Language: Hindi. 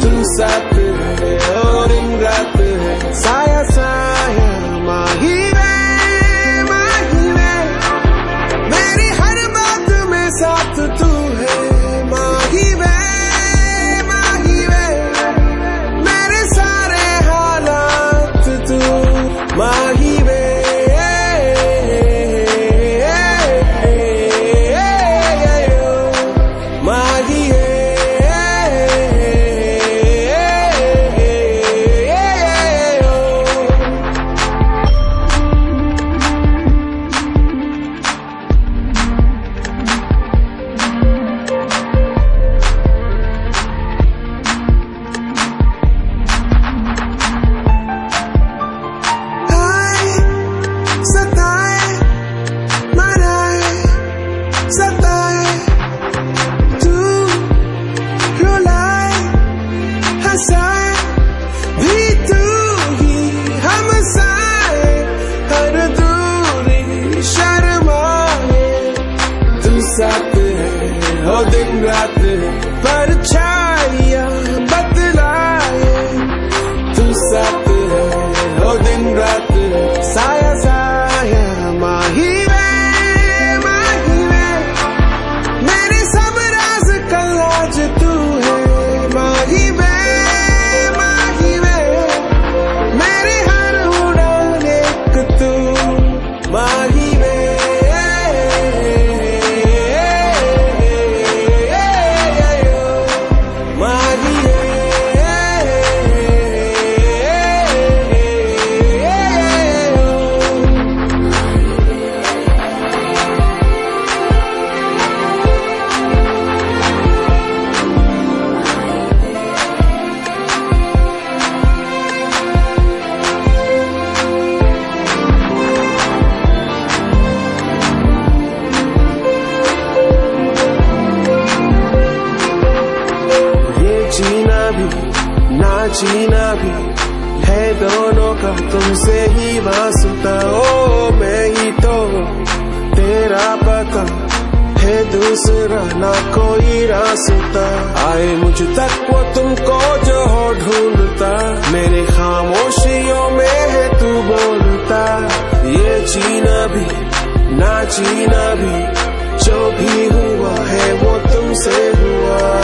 tudo sabe inside जीना भी है दोनों का, तुमसे ही वास्ता। ओ, मैं ही तो तेरा पता है, दूसरा ना कोई रास्ता। आए मुझ तक वो तुमको जो हो ढूंढता। मेरे खामोशियों में है तू बोलता। ये जीना भी, ना जीना भी, जो भी हुआ है वो तुमसे हुआ।